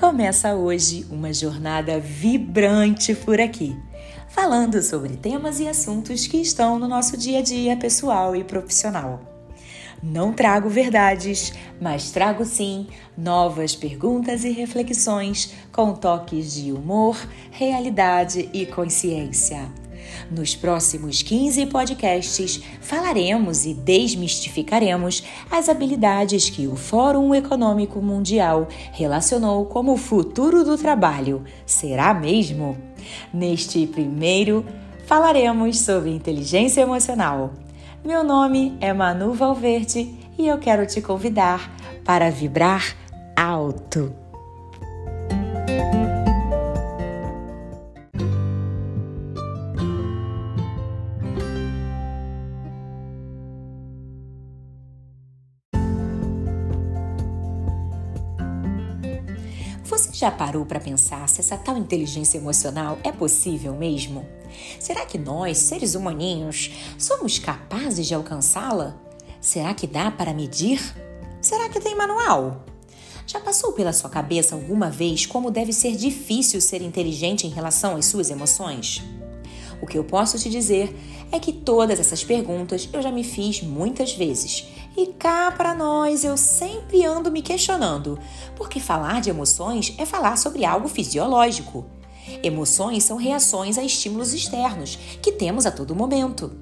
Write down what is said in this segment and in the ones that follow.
Começa hoje uma jornada vibrante por aqui, falando sobre temas e assuntos que estão no nosso dia a dia pessoal e profissional. Não trago verdades, mas trago sim novas perguntas e reflexões com toques de humor, realidade e consciência. Nos próximos 15 podcasts, falaremos e desmistificaremos as habilidades que o Fórum Econômico Mundial relacionou como o futuro do trabalho. Será mesmo? Neste primeiro, falaremos sobre inteligência emocional. Meu nome é Manu Valverde e eu quero te convidar para vibrar alto. Você já parou para pensar se essa tal inteligência emocional é possível mesmo? Será que nós, seres humaninhos, somos capazes de alcançá-la? Será que dá para medir? Será que tem manual? Já passou pela sua cabeça alguma vez como deve ser difícil ser inteligente em relação às suas emoções? O que eu posso te dizer é que todas essas perguntas eu já me fiz muitas vezes e cá para nós eu sempre ando me questionando, porque falar de emoções é falar sobre algo fisiológico. Emoções são reações a estímulos externos que temos a todo momento.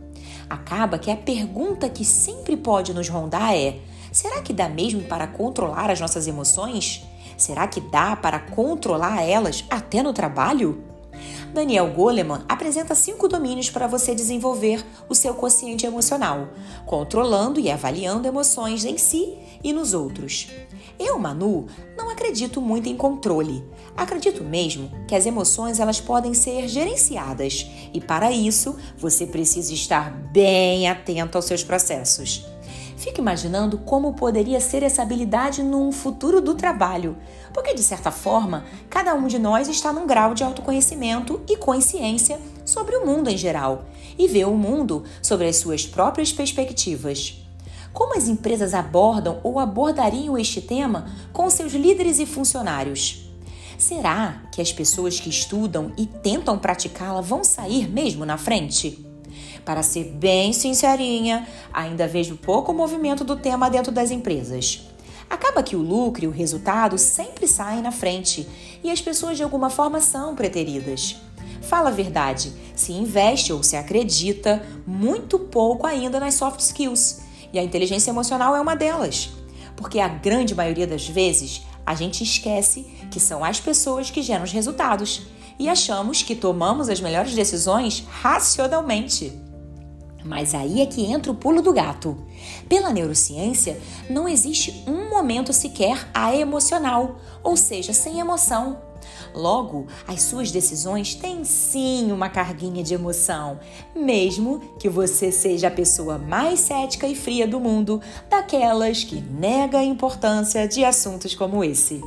Acaba que a pergunta que sempre pode nos rondar é: será que dá mesmo para controlar as nossas emoções? Será que dá para controlar elas até no trabalho? Daniel Goleman apresenta cinco domínios para você desenvolver o seu consciente emocional, controlando e avaliando emoções em si e nos outros. Eu, Manu, não acredito muito em controle. Acredito mesmo que as emoções elas podem ser gerenciadas e para isso você precisa estar bem atento aos seus processos. Fico imaginando como poderia ser essa habilidade num futuro do trabalho, porque de certa forma, cada um de nós está num grau de autoconhecimento e consciência sobre o mundo em geral e vê o mundo sobre as suas próprias perspectivas. Como as empresas abordam ou abordariam este tema com seus líderes e funcionários? Será que as pessoas que estudam e tentam praticá-la vão sair mesmo na frente? Para ser bem sincerinha, ainda vejo pouco movimento do tema dentro das empresas. Acaba que o lucro e o resultado sempre saem na frente e as pessoas de alguma forma são preteridas. Fala a verdade, se investe ou se acredita muito pouco ainda nas soft skills e a inteligência emocional é uma delas. Porque a grande maioria das vezes a gente esquece que são as pessoas que geram os resultados e achamos que tomamos as melhores decisões racionalmente. Mas aí é que entra o pulo do gato. Pela neurociência, não existe um momento sequer emocional, ou seja, sem emoção. Logo, as suas decisões têm sim uma carguinha de emoção, mesmo que você seja a pessoa mais cética e fria do mundo, daquelas que nega a importância de assuntos como esse.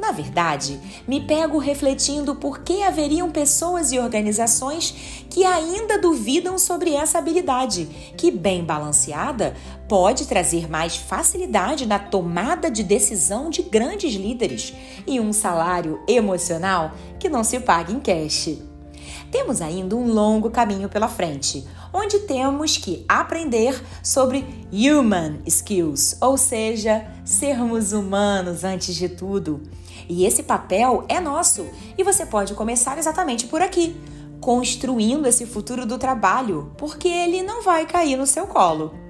Na verdade, me pego refletindo por que haveriam pessoas e organizações que ainda duvidam sobre essa habilidade, que, bem balanceada, pode trazer mais facilidade na tomada de decisão de grandes líderes e um salário emocional que não se paga em cash. Temos ainda um longo caminho pela frente, onde temos que aprender sobre human skills, ou seja, sermos humanos antes de tudo. E esse papel é nosso e você pode começar exatamente por aqui, construindo esse futuro do trabalho, porque ele não vai cair no seu colo.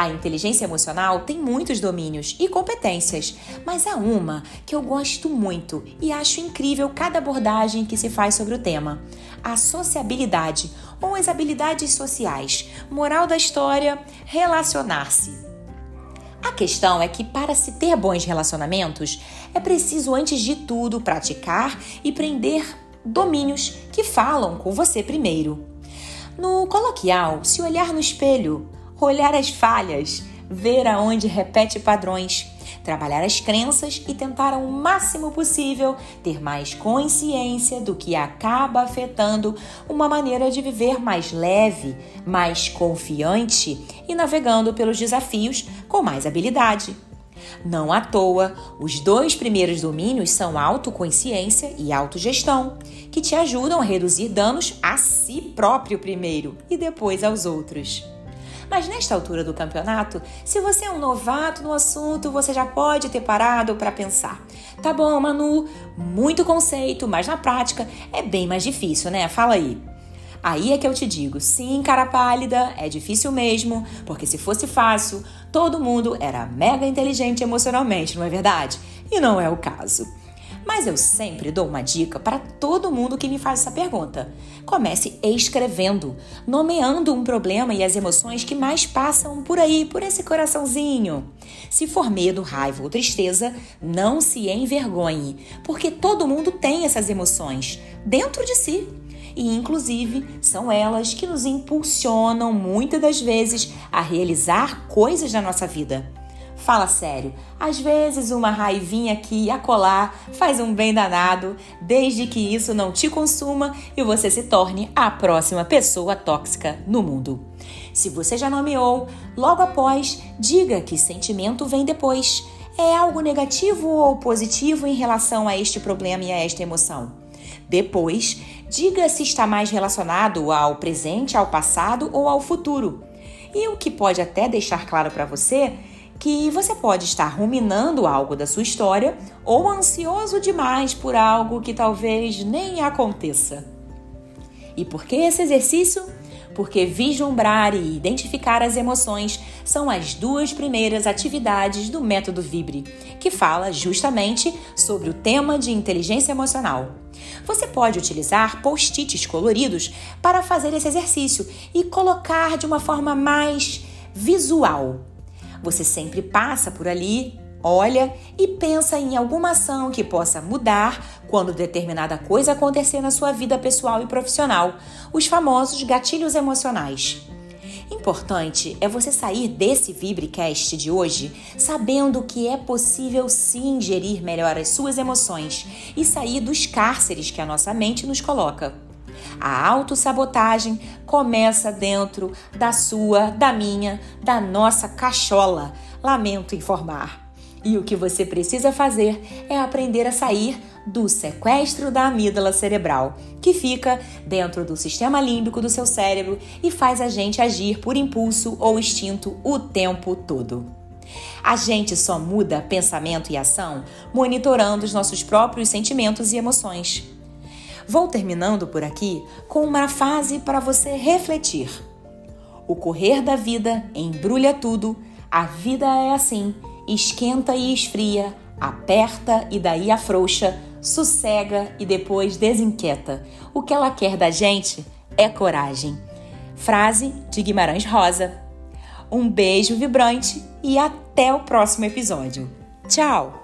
A inteligência emocional tem muitos domínios e competências, mas há uma que eu gosto muito e acho incrível cada abordagem que se faz sobre o tema: a sociabilidade ou as habilidades sociais. Moral da história: relacionar-se. A questão é que para se ter bons relacionamentos, é preciso antes de tudo praticar e prender domínios que falam com você primeiro. No coloquial, se olhar no espelho, olhar as falhas, ver aonde repete padrões, trabalhar as crenças e tentar ao máximo possível ter mais consciência do que acaba afetando uma maneira de viver mais leve, mais confiante e navegando pelos desafios com mais habilidade. Não à toa, os dois primeiros domínios são autoconsciência e autogestão, que te ajudam a reduzir danos a si próprio primeiro e depois aos outros. Mas nesta altura do campeonato, se você é um novato no assunto, você já pode ter parado para pensar. Tá bom, Manu, muito conceito, mas na prática é bem mais difícil, né? Fala aí. Aí é que eu te digo, sim, cara pálida, é difícil mesmo, porque se fosse fácil, todo mundo era mega inteligente emocionalmente, não é verdade? E não é o caso. Mas eu sempre dou uma dica para todo mundo que me faz essa pergunta. Comece escrevendo, nomeando um problema e as emoções que mais passam por aí, por esse coraçãozinho. Se for medo, raiva ou tristeza, não se envergonhe, porque todo mundo tem essas emoções dentro de si e, inclusive, são elas que nos impulsionam muitas das vezes a realizar coisas na nossa vida. Fala sério, às vezes uma raivinha aqui e acolá faz um bem danado, desde que isso não te consuma e você se torne a próxima pessoa tóxica no mundo. Se você já nomeou, logo após, diga que sentimento vem depois. É algo negativo ou positivo em relação a este problema e a esta emoção? Depois, diga se está mais relacionado ao presente, ao passado ou ao futuro. E o que pode até deixar claro para você que você pode estar ruminando algo da sua história ou ansioso demais por algo que talvez nem aconteça. E por que esse exercício? Porque vislumbrar e identificar as emoções são as duas primeiras atividades do método Vibre, que fala justamente sobre o tema de inteligência emocional. Você pode utilizar post-its coloridos para fazer esse exercício e colocar de uma forma mais visual. Você sempre passa por ali, olha e pensa em alguma ação que possa mudar quando determinada coisa acontecer na sua vida pessoal e profissional, os famosos gatilhos emocionais. Importante é você sair desse Vibrecast de hoje sabendo que é possível sim gerir melhor as suas emoções e sair dos cárceres que a nossa mente nos coloca. A autossabotagem começa dentro da sua, da minha, da nossa cachola. Lamento informar. E o que você precisa fazer é aprender a sair do sequestro da amígdala cerebral, que fica dentro do sistema límbico do seu cérebro e faz a gente agir por impulso ou instinto o tempo todo. A gente só muda pensamento e ação monitorando os nossos próprios sentimentos e emoções. Vou terminando por aqui com uma frase para você refletir. O correr da vida embrulha tudo, a vida é assim, esquenta e esfria, aperta e daí afrouxa, sossega e depois desinquieta. O que ela quer da gente é coragem. Frase de Guimarães Rosa. Um beijo vibrante e até o próximo episódio. Tchau!